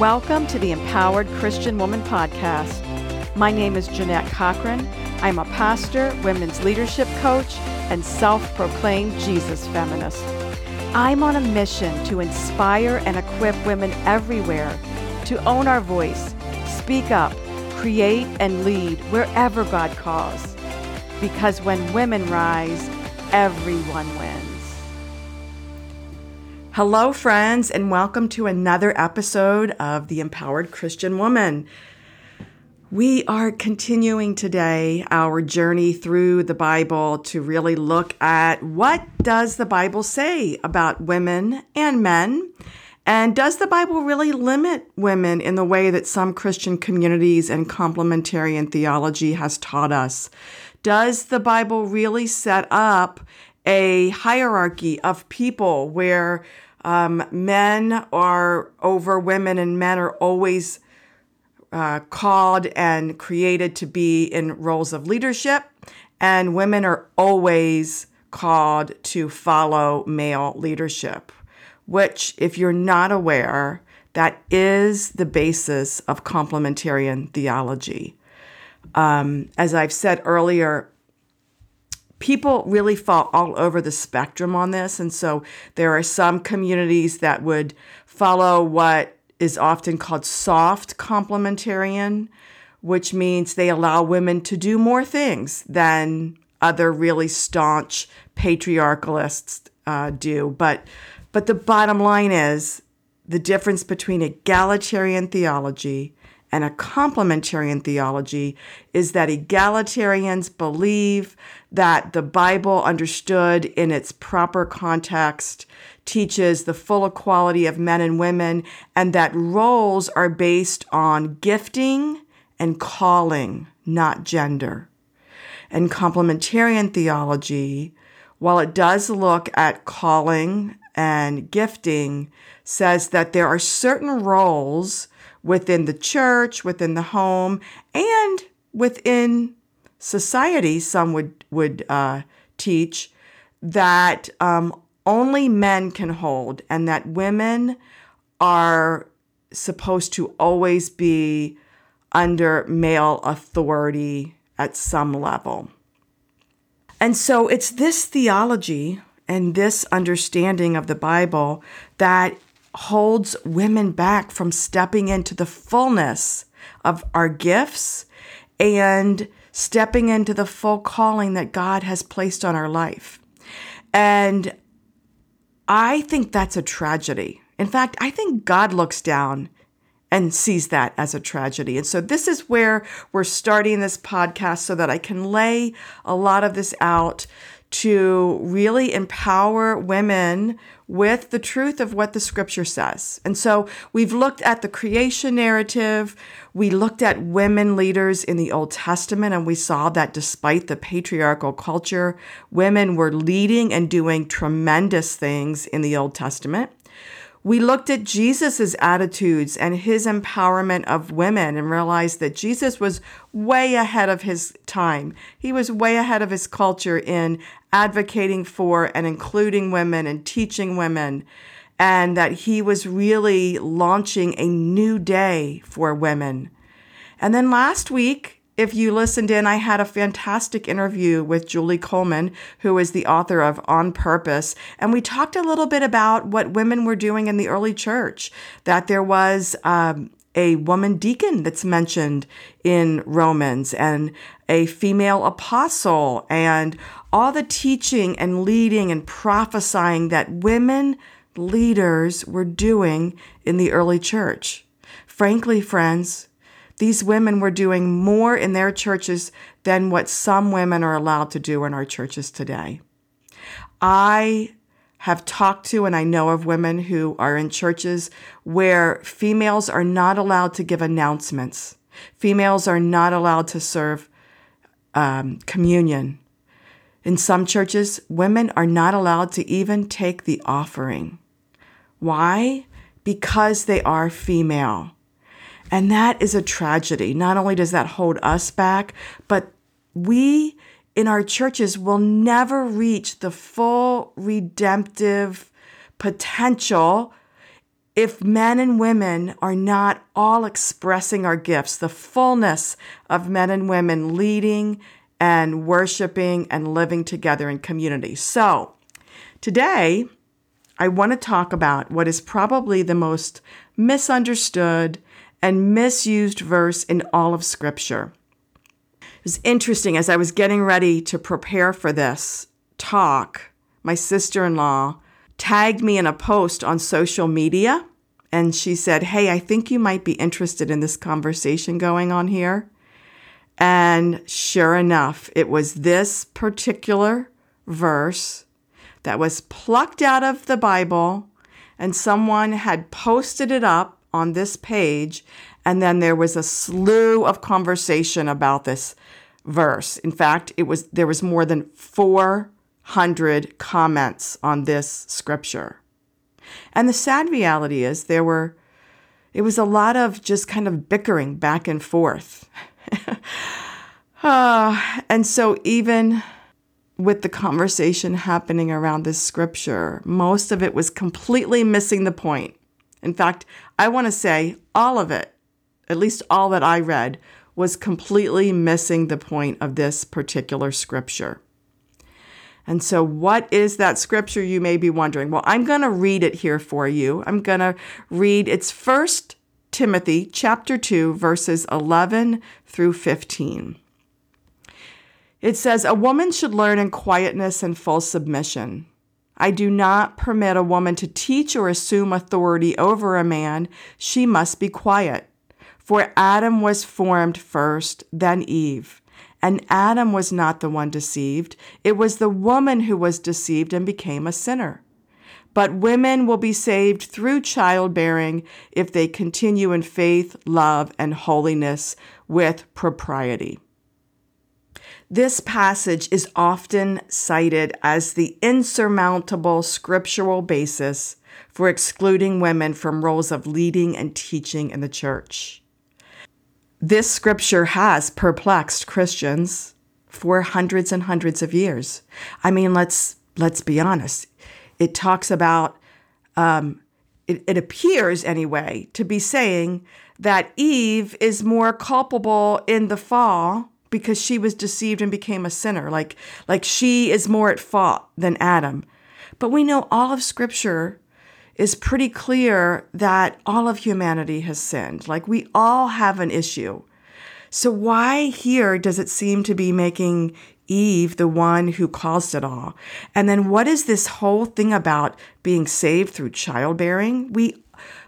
Welcome to the Empowered Christian Woman Podcast. My name is Jeanette Cochran. I'm a pastor, women's leadership coach, and self proclaimed Jesus feminist. I'm on a mission to inspire and equip women everywhere to own our voice, speak up, create, and lead wherever God calls. Because when women rise, everyone wins. Hello, friends, and welcome to another episode of The Empowered Christian Woman. We are continuing today our journey through the Bible to really look at what does the Bible say about women and men? And does the Bible really limit women in the way that some Christian communities and complementarian theology has taught us? Does the Bible really set up a hierarchy of people where um, men are over women and men are always uh, called and created to be in roles of leadership, and women are always called to follow male leadership, which, if you're not aware, that is the basis of complementarian theology. Um, as I've said earlier, people really fall all over the spectrum on this. And so there are some communities that would follow what is often called soft complementarian, which means they allow women to do more things than other really staunch patriarchalists uh, do. But, but the bottom line is the difference between egalitarian theology and a complementarian theology is that egalitarians believe that the Bible, understood in its proper context, teaches the full equality of men and women, and that roles are based on gifting and calling, not gender. And complementarian theology, while it does look at calling and gifting, says that there are certain roles within the church, within the home, and within society, some would, would uh, teach that um, only men can hold and that women are supposed to always be under male authority at some level. And so it's this theology and this understanding of the Bible that holds women back from stepping into the fullness of our gifts and stepping into the full calling that God has placed on our life. And I think that's a tragedy. In fact, I think God looks down and sees that as a tragedy. And so this is where we're starting this podcast so that I can lay a lot of this out to really empower women with the truth of what the scripture says. And so we've looked at the creation narrative. We looked at women leaders in the Old Testament, and we saw that despite the patriarchal culture, women were leading and doing tremendous things in the Old Testament. We looked at Jesus' attitudes and his empowerment of women and realized that Jesus was way ahead of his time. He was way ahead of his culture in advocating for and including women and teaching women, and that he was really launching a new day for women. And then last week, if you listened in, I had a fantastic interview with Julie Coleman, who is the author of On Purpose. And we talked a little bit about what women were doing in the early church, that there was um, a woman deacon that's mentioned in Romans and a female apostle and all the teaching and leading and prophesying that women leaders were doing in the early church. Frankly, friends, these women were doing more in their churches than what some women are allowed to do in our churches today. I have talked to and I know of women who are in churches where females are not allowed to give announcements. Females are not allowed to serve um, communion. In some churches, women are not allowed to even take the offering. Why? Because they are female. And that is a tragedy. Not only does that hold us back, but we in our churches will never reach the full redemptive potential if men and women are not all expressing our gifts, the fullness of men and women leading and worshiping and living together in community. So, today, I want to talk about what is probably the most misunderstood and misused verse in all of Scripture. It was interesting as I was getting ready to prepare for this talk, my sister in law tagged me in a post on social media and she said, Hey, I think you might be interested in this conversation going on here. And sure enough, it was this particular verse that was plucked out of the Bible, and someone had posted it up on this page. And then there was a slew of conversation about this verse. In fact, it was there was more than 400 comments on this scripture. And the sad reality is there were it was a lot of just kind of bickering back and forth. uh, and so even with the conversation happening around this scripture, most of it was completely missing the point. In fact, I want to say all of it, at least all that I read, was completely missing the point of this particular scripture. And so, what is that scripture you may be wondering? Well, I'm going to read it here for you. I'm going to read it's First Timothy chapter 2 verses 11 through 15. It says, A woman should learn in quietness and full submission. I do not permit a woman to teach or assume authority over a man. She must be quiet. For Adam was formed first, then Eve. And Adam was not the one deceived. It was the woman who was deceived and became a sinner. But women will be saved through childbearing if they continue in faith, love, and holiness with propriety. This passage is often cited as the insurmountable scriptural basis for excluding women from roles of leading and teaching in the church. This scripture has perplexed Christians for hundreds and hundreds of years. I mean, let's let's be honest. It talks about um, it, it appears anyway to be saying that Eve is more culpable in the fall because she was deceived and became a sinner. Like, like she is more at fault than Adam. But we know all of Scripture is pretty clear that all of humanity has sinned. Like, we all have an issue. So, why here does it seem to be making Eve the one who caused it all? And then, what is this whole thing about being saved through childbearing? We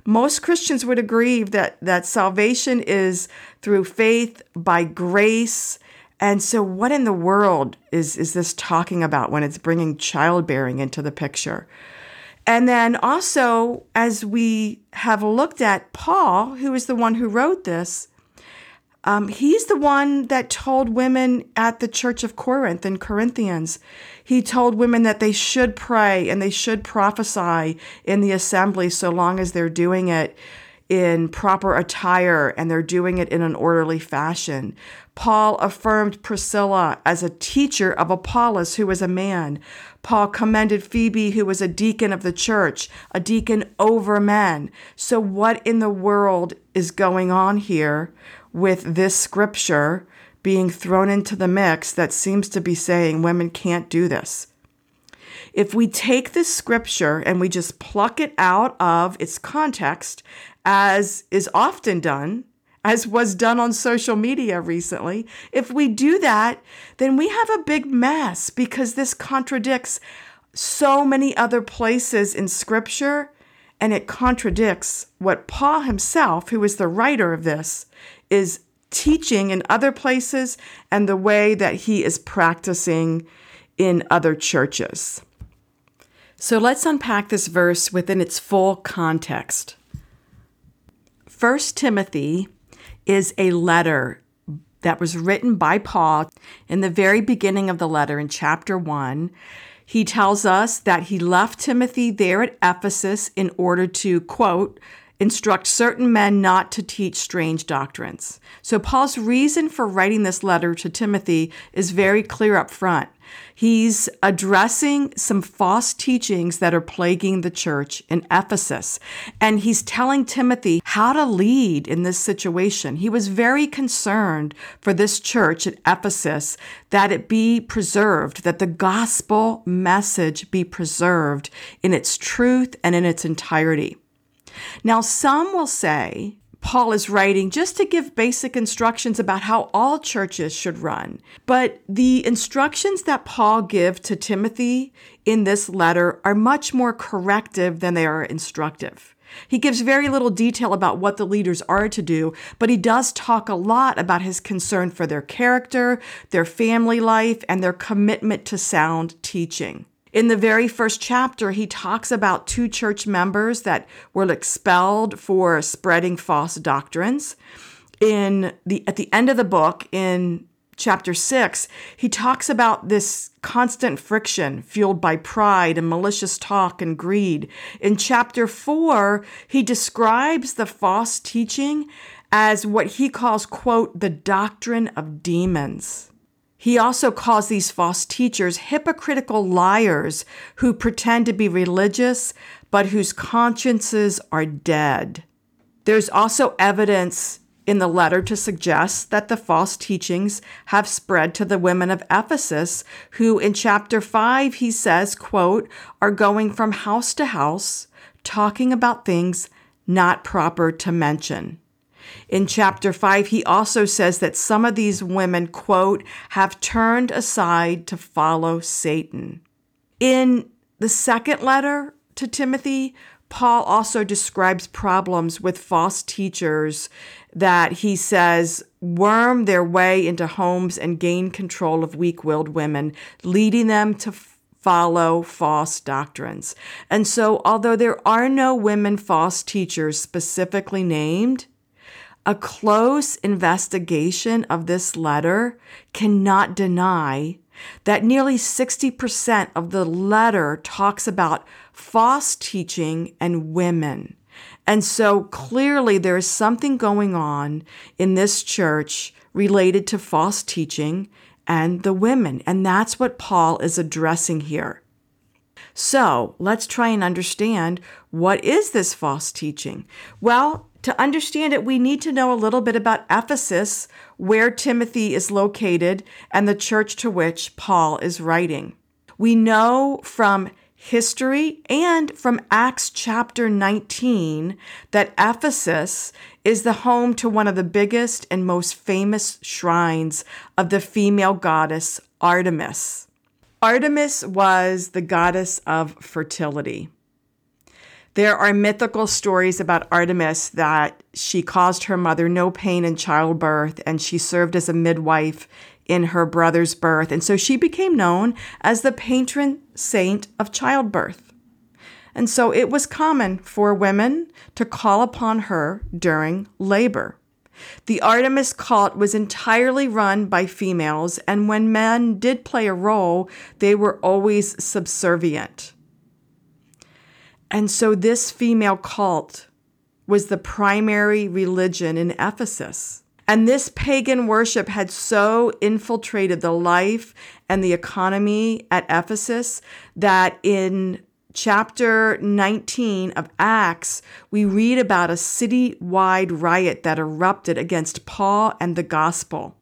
most Christians would agree that, that salvation is through faith by grace. And so, what in the world is, is this talking about when it's bringing childbearing into the picture? And then also, as we have looked at Paul, who is the one who wrote this, um, he's the one that told women at the church of Corinth in Corinthians, he told women that they should pray and they should prophesy in the assembly so long as they're doing it in proper attire and they're doing it in an orderly fashion. Paul affirmed Priscilla as a teacher of Apollos, who was a man. Paul commended Phoebe, who was a deacon of the church, a deacon over men. So, what in the world is going on here with this scripture being thrown into the mix that seems to be saying women can't do this. If we take this scripture and we just pluck it out of its context, as is often done, as was done on social media recently, if we do that, then we have a big mess because this contradicts so many other places in scripture and it contradicts what Paul himself, who is the writer of this, is teaching in other places and the way that he is practicing in other churches. So let's unpack this verse within its full context. First Timothy is a letter that was written by Paul in the very beginning of the letter in chapter 1. He tells us that he left Timothy there at Ephesus in order to, quote, instruct certain men not to teach strange doctrines. So, Paul's reason for writing this letter to Timothy is very clear up front He's addressing some false teachings that are plaguing the church in Ephesus. And he's telling Timothy how to lead in this situation. He was very concerned for this church at Ephesus that it be preserved, that the gospel message be preserved in its truth and in its entirety. Now, some will say Paul is writing just to give basic instructions about how all churches should run. But the instructions that Paul gives to Timothy in this letter are much more corrective than they are instructive. He gives very little detail about what the leaders are to do, but he does talk a lot about his concern for their character, their family life, and their commitment to sound teaching. In the very first chapter, he talks about two church members that were expelled for spreading false doctrines. In the at the end of the book, in chapter 6, he talks about this constant friction fueled by pride and malicious talk and greed. In chapter 4, he describes the false teaching as what he calls, quote, the doctrine of demons. He also calls these false teachers hypocritical liars who pretend to be religious, but whose consciences are dead. There's also evidence in the letter to suggest that the false teachings have spread to the women of Ephesus, who in chapter 5 he says, quote, are going from house to house, talking about things not proper to mention. In chapter 5, he also says that some of these women, quote, have turned aside to follow Satan. In the second letter to Timothy, Paul also describes problems with false teachers that he says worm their way into homes and gain control of weak willed women, leading them to follow false doctrines. And so, although there are no women false teachers specifically named, a close investigation of this letter cannot deny that nearly 60% of the letter talks about false teaching and women. And so clearly there is something going on in this church related to false teaching and the women. And that's what Paul is addressing here. So let's try and understand what is this false teaching? Well, to understand it, we need to know a little bit about Ephesus, where Timothy is located, and the church to which Paul is writing. We know from history and from Acts chapter 19 that Ephesus is the home to one of the biggest and most famous shrines of the female goddess Artemis. Artemis was the goddess of fertility. There are mythical stories about Artemis that she caused her mother no pain in childbirth and she served as a midwife in her brother's birth. And so she became known as the patron saint of childbirth. And so it was common for women to call upon her during labor. The Artemis cult was entirely run by females, and when men did play a role, they were always subservient. And so this female cult was the primary religion in Ephesus. And this pagan worship had so infiltrated the life and the economy at Ephesus that in chapter 19 of Acts, we read about a city-wide riot that erupted against Paul and the gospel.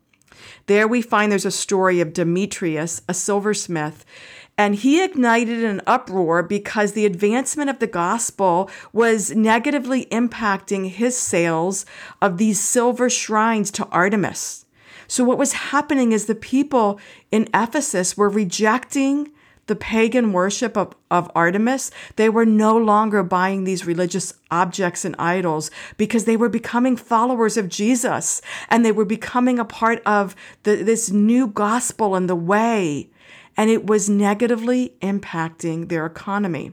There we find there's a story of Demetrius, a silversmith, and he ignited an uproar because the advancement of the gospel was negatively impacting his sales of these silver shrines to Artemis. So, what was happening is the people in Ephesus were rejecting the pagan worship of, of Artemis, they were no longer buying these religious objects and idols because they were becoming followers of Jesus and they were becoming a part of the, this new gospel and the way and it was negatively impacting their economy.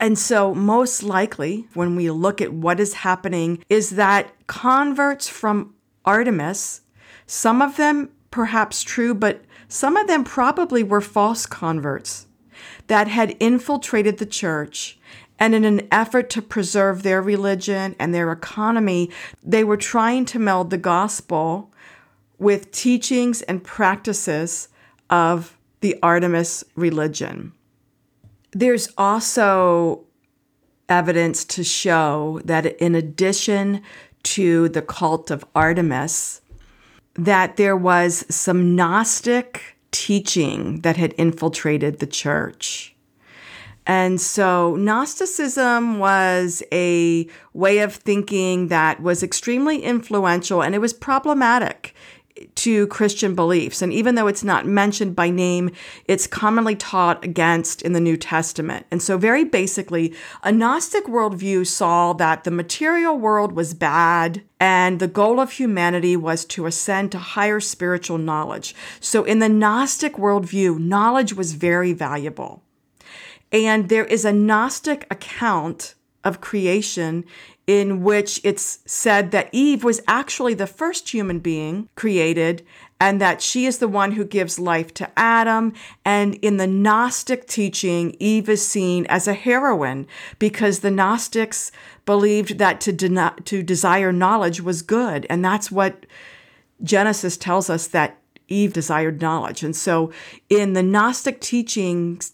And so, most likely, when we look at what is happening, is that converts from Artemis, some of them perhaps true, but some of them probably were false converts that had infiltrated the church. And in an effort to preserve their religion and their economy, they were trying to meld the gospel with teachings and practices of the Artemis religion. There's also evidence to show that in addition to the cult of Artemis, that there was some Gnostic teaching that had infiltrated the church. And so Gnosticism was a way of thinking that was extremely influential and it was problematic to Christian beliefs. And even though it's not mentioned by name, it's commonly taught against in the New Testament. And so, very basically, a Gnostic worldview saw that the material world was bad and the goal of humanity was to ascend to higher spiritual knowledge. So, in the Gnostic worldview, knowledge was very valuable. And there is a Gnostic account of creation in which it's said that Eve was actually the first human being created and that she is the one who gives life to Adam. And in the Gnostic teaching, Eve is seen as a heroine because the Gnostics believed that to, to desire knowledge was good. And that's what Genesis tells us that Eve desired knowledge. And so in the Gnostic teachings,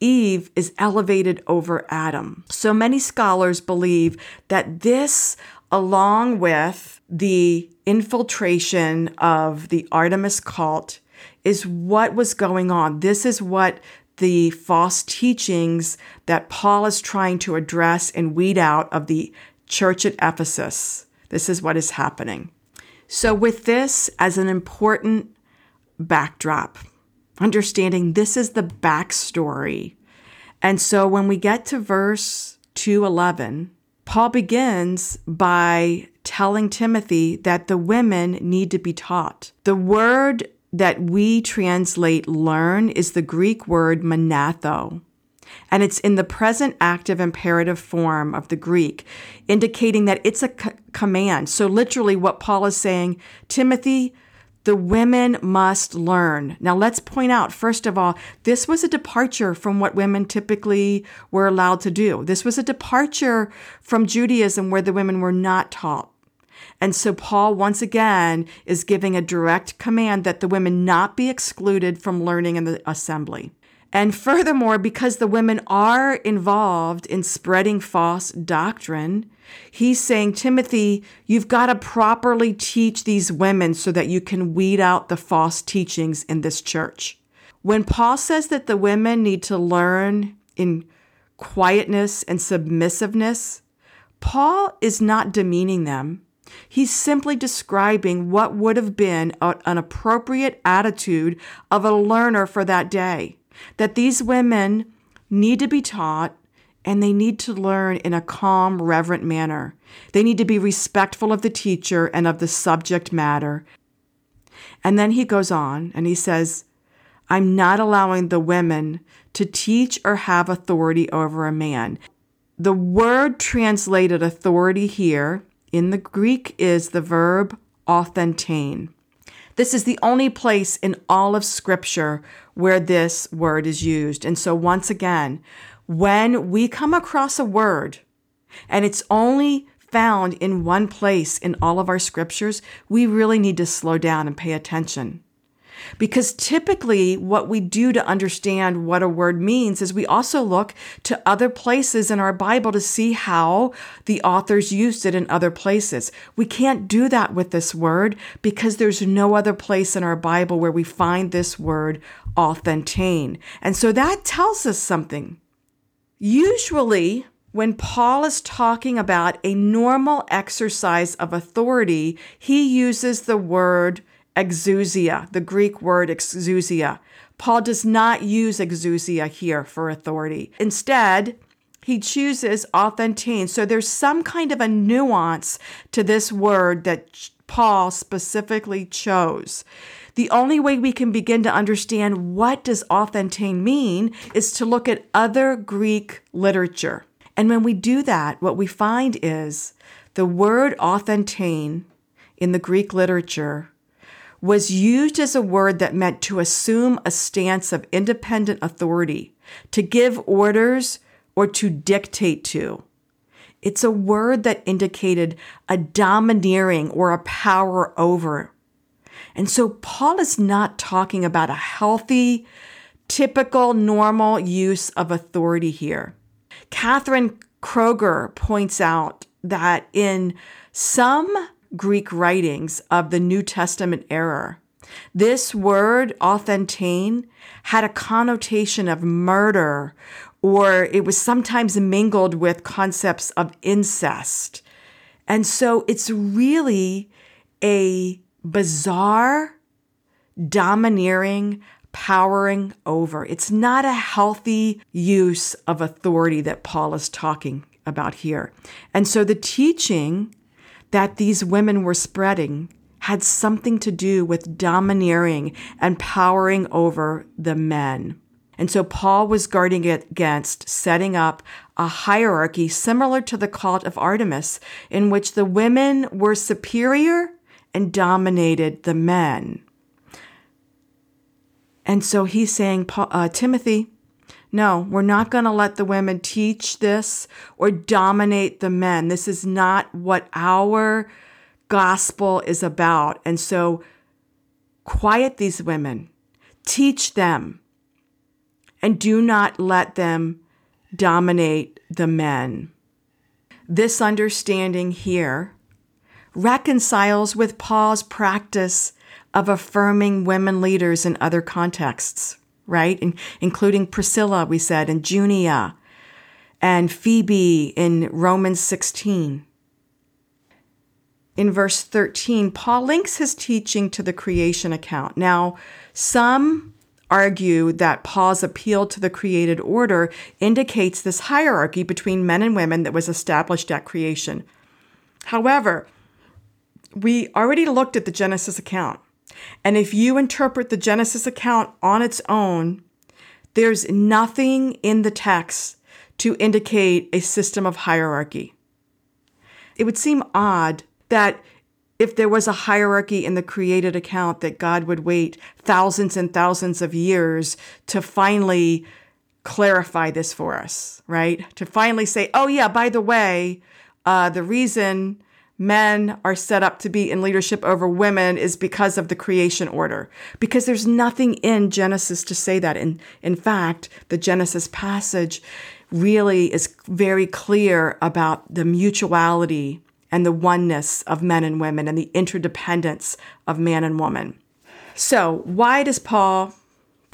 Eve is elevated over Adam. So many scholars believe that this, along with the infiltration of the Artemis cult, is what was going on. This is what the false teachings that Paul is trying to address and weed out of the church at Ephesus. This is what is happening. So, with this as an important backdrop, understanding this is the backstory. And so when we get to verse 211, Paul begins by telling Timothy that the women need to be taught. The word that we translate learn is the Greek word manthano. And it's in the present active imperative form of the Greek, indicating that it's a c- command. So, literally, what Paul is saying, Timothy, the women must learn. Now, let's point out, first of all, this was a departure from what women typically were allowed to do. This was a departure from Judaism where the women were not taught. And so, Paul once again is giving a direct command that the women not be excluded from learning in the assembly. And furthermore, because the women are involved in spreading false doctrine, he's saying, Timothy, you've got to properly teach these women so that you can weed out the false teachings in this church. When Paul says that the women need to learn in quietness and submissiveness, Paul is not demeaning them. He's simply describing what would have been an appropriate attitude of a learner for that day that these women need to be taught and they need to learn in a calm, reverent manner. They need to be respectful of the teacher and of the subject matter. And then he goes on and he says, I'm not allowing the women to teach or have authority over a man. The word translated authority here in the Greek is the verb authentein. This is the only place in all of Scripture where this word is used. And so, once again, when we come across a word and it's only found in one place in all of our scriptures, we really need to slow down and pay attention. Because typically, what we do to understand what a word means is we also look to other places in our Bible to see how the authors used it in other places. We can't do that with this word because there's no other place in our Bible where we find this word authentein. And so that tells us something. Usually, when Paul is talking about a normal exercise of authority, he uses the word exousia, the Greek word exousia. Paul does not use exousia here for authority. Instead, he chooses authentein. So there's some kind of a nuance to this word that Paul specifically chose. The only way we can begin to understand what does authentein mean is to look at other Greek literature. And when we do that, what we find is the word authentein in the Greek literature was used as a word that meant to assume a stance of independent authority, to give orders, or to dictate to. It's a word that indicated a domineering or a power over. And so Paul is not talking about a healthy typical, normal use of authority here. Catherine Kroeger points out that in some Greek writings of the New Testament era, this word, authentein, had a connotation of murder, or it was sometimes mingled with concepts of incest. And so it's really a bizarre, domineering, powering over. It's not a healthy use of authority that Paul is talking about here. And so the teaching that these women were spreading had something to do with domineering and powering over the men. And so Paul was guarding against setting up a hierarchy similar to the cult of Artemis, in which the women were superior and dominated the men. And so he's saying, uh, Timothy, no, we're not going to let the women teach this or dominate the men. This is not what our gospel is about. And so quiet these women, teach them, and do not let them dominate the men. This understanding here reconciles with Paul's practice of affirming women leaders in other contexts, right? In, including Priscilla, we said, and Junia, and Phoebe in Romans 16 in verse 13, Paul links his teaching to the creation account. Now, some argue that Paul's appeal to the created order indicates this hierarchy between men and women that was established at creation. However, we already looked at the Genesis account. And if you interpret the Genesis account on its own, there's nothing in the text to indicate a system of hierarchy. It would seem odd that if there was a hierarchy in the created account, that God would wait thousands and thousands of years to finally clarify this for us, right? To finally say, oh, yeah, by the way, uh, the reason men are set up to be in leadership over women is because of the creation order. Because there's nothing in Genesis to say that. In, in fact, the Genesis passage really is very clear about the mutuality and the oneness of men and women and the interdependence of man and woman. So, why does Paul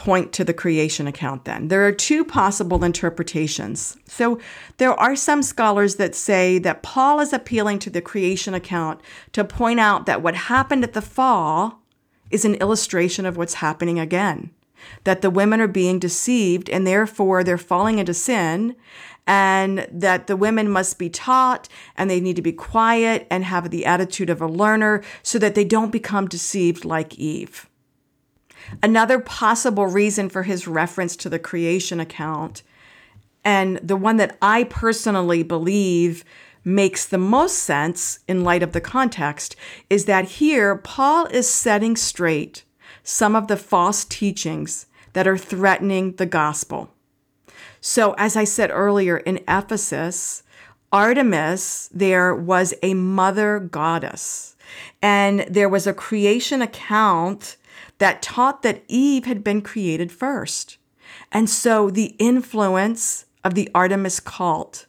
point to the creation account then? There are two possible interpretations. So, there are some scholars that say that Paul is appealing to the creation account to point out that what happened at the fall is an illustration of what's happening again. That the women are being deceived and therefore they're falling into sin, and that the women must be taught and they need to be quiet and have the attitude of a learner so that they don't become deceived like Eve. Another possible reason for his reference to the creation account, and the one that I personally believe makes the most sense in light of the context, is that here Paul is setting straight some of the false teachings that are threatening the gospel. So, as I said earlier, in Ephesus, Artemis there was a mother goddess, and there was a creation account that taught that Eve had been created first. And so the influence of the Artemis cult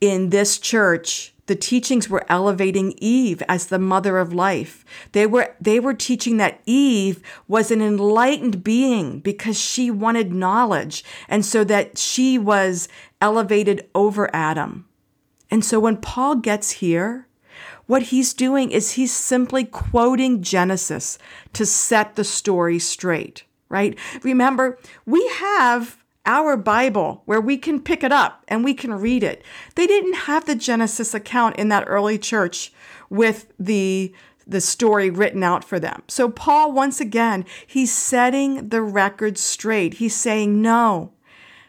in this church the teachings were elevating Eve as the mother of life. They were, they were teaching that Eve was an enlightened being because she wanted knowledge, and so that she was elevated over Adam. And so when Paul gets here, what he's doing is he's simply quoting Genesis to set the story straight, right? Remember, we have our Bible where we can pick it up and we can read it. They didn't have the Genesis account in that early church with the the story written out for them. So Paul once again, he's setting the record straight. He's saying, "No.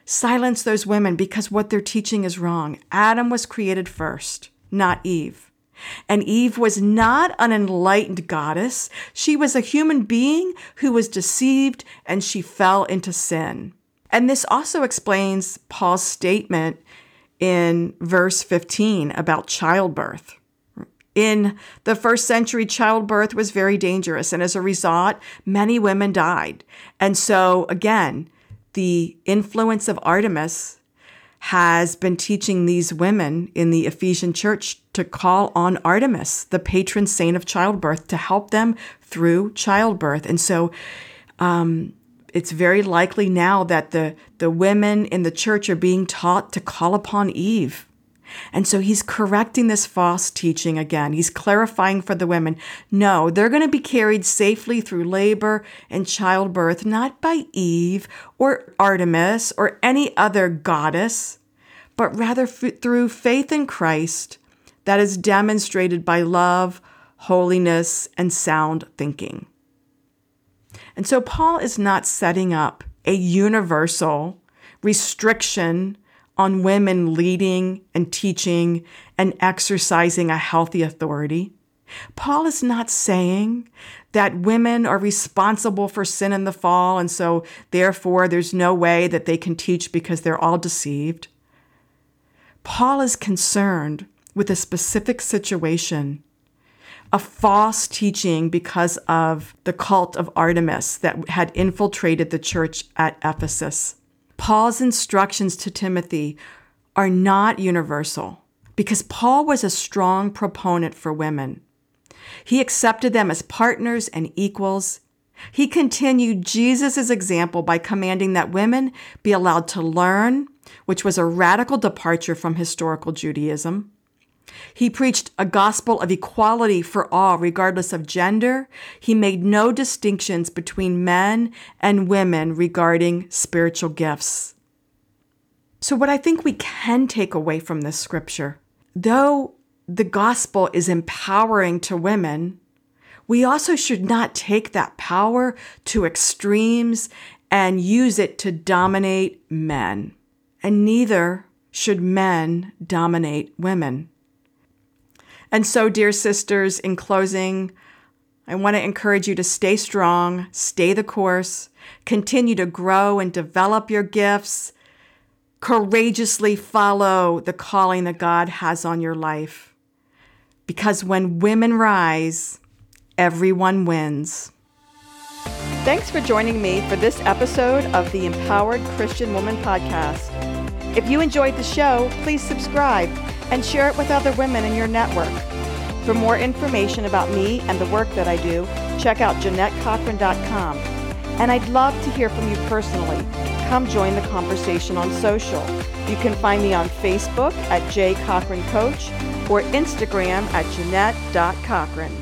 Silence those women because what they're teaching is wrong. Adam was created first, not Eve." And Eve was not an enlightened goddess. She was a human being who was deceived and she fell into sin. And this also explains Paul's statement in verse 15 about childbirth. In the first century, childbirth was very dangerous, and as a result, many women died. And so, again, the influence of Artemis has been teaching these women in the Ephesian church to call on Artemis, the patron saint of childbirth, to help them through childbirth. And so, um, it's very likely now that the, the women in the church are being taught to call upon Eve and so he's correcting this false teaching again. He's clarifying for the women no, they're going to be carried safely through labor and childbirth, not by Eve or Artemis or any other goddess, but rather f- through faith in Christ that is demonstrated by love, holiness, and sound thinking. And so Paul is not setting up a universal restriction on women leading and teaching and exercising a healthy authority. Paul is not saying that women are responsible for sin and the fall, and so therefore there's no way that they can teach because they're all deceived. Paul is concerned with a specific situation, a false teaching because of the cult of Artemis that had infiltrated the church at Ephesus. Paul's instructions to Timothy are not universal because Paul was a strong proponent for women. He accepted them as partners and equals. He continued Jesus' example by commanding that women be allowed to learn, which was a radical departure from historical Judaism. He preached a gospel of equality for all, regardless of gender. He made no distinctions between men and women regarding spiritual gifts. So, what I think we can take away from this scripture, though the gospel is empowering to women, we also should not take that power to extremes and use it to dominate men. And neither should men dominate women. And so, dear sisters, in closing, I want to encourage you to stay strong, stay the course, continue to grow and develop your gifts, courageously follow the calling that God has on your life. Because when women rise, everyone wins. Thanks for joining me for this episode of the Empowered Christian Woman Podcast. If you enjoyed the show, please subscribe and share it with other women in your network. For more information about me and the work that I do, check out JeanetteCochran.com. And I'd love to hear from you personally. Come join the conversation on social. You can find me on Facebook at J Cochran Coach or Instagram at Jeanette.Cochran.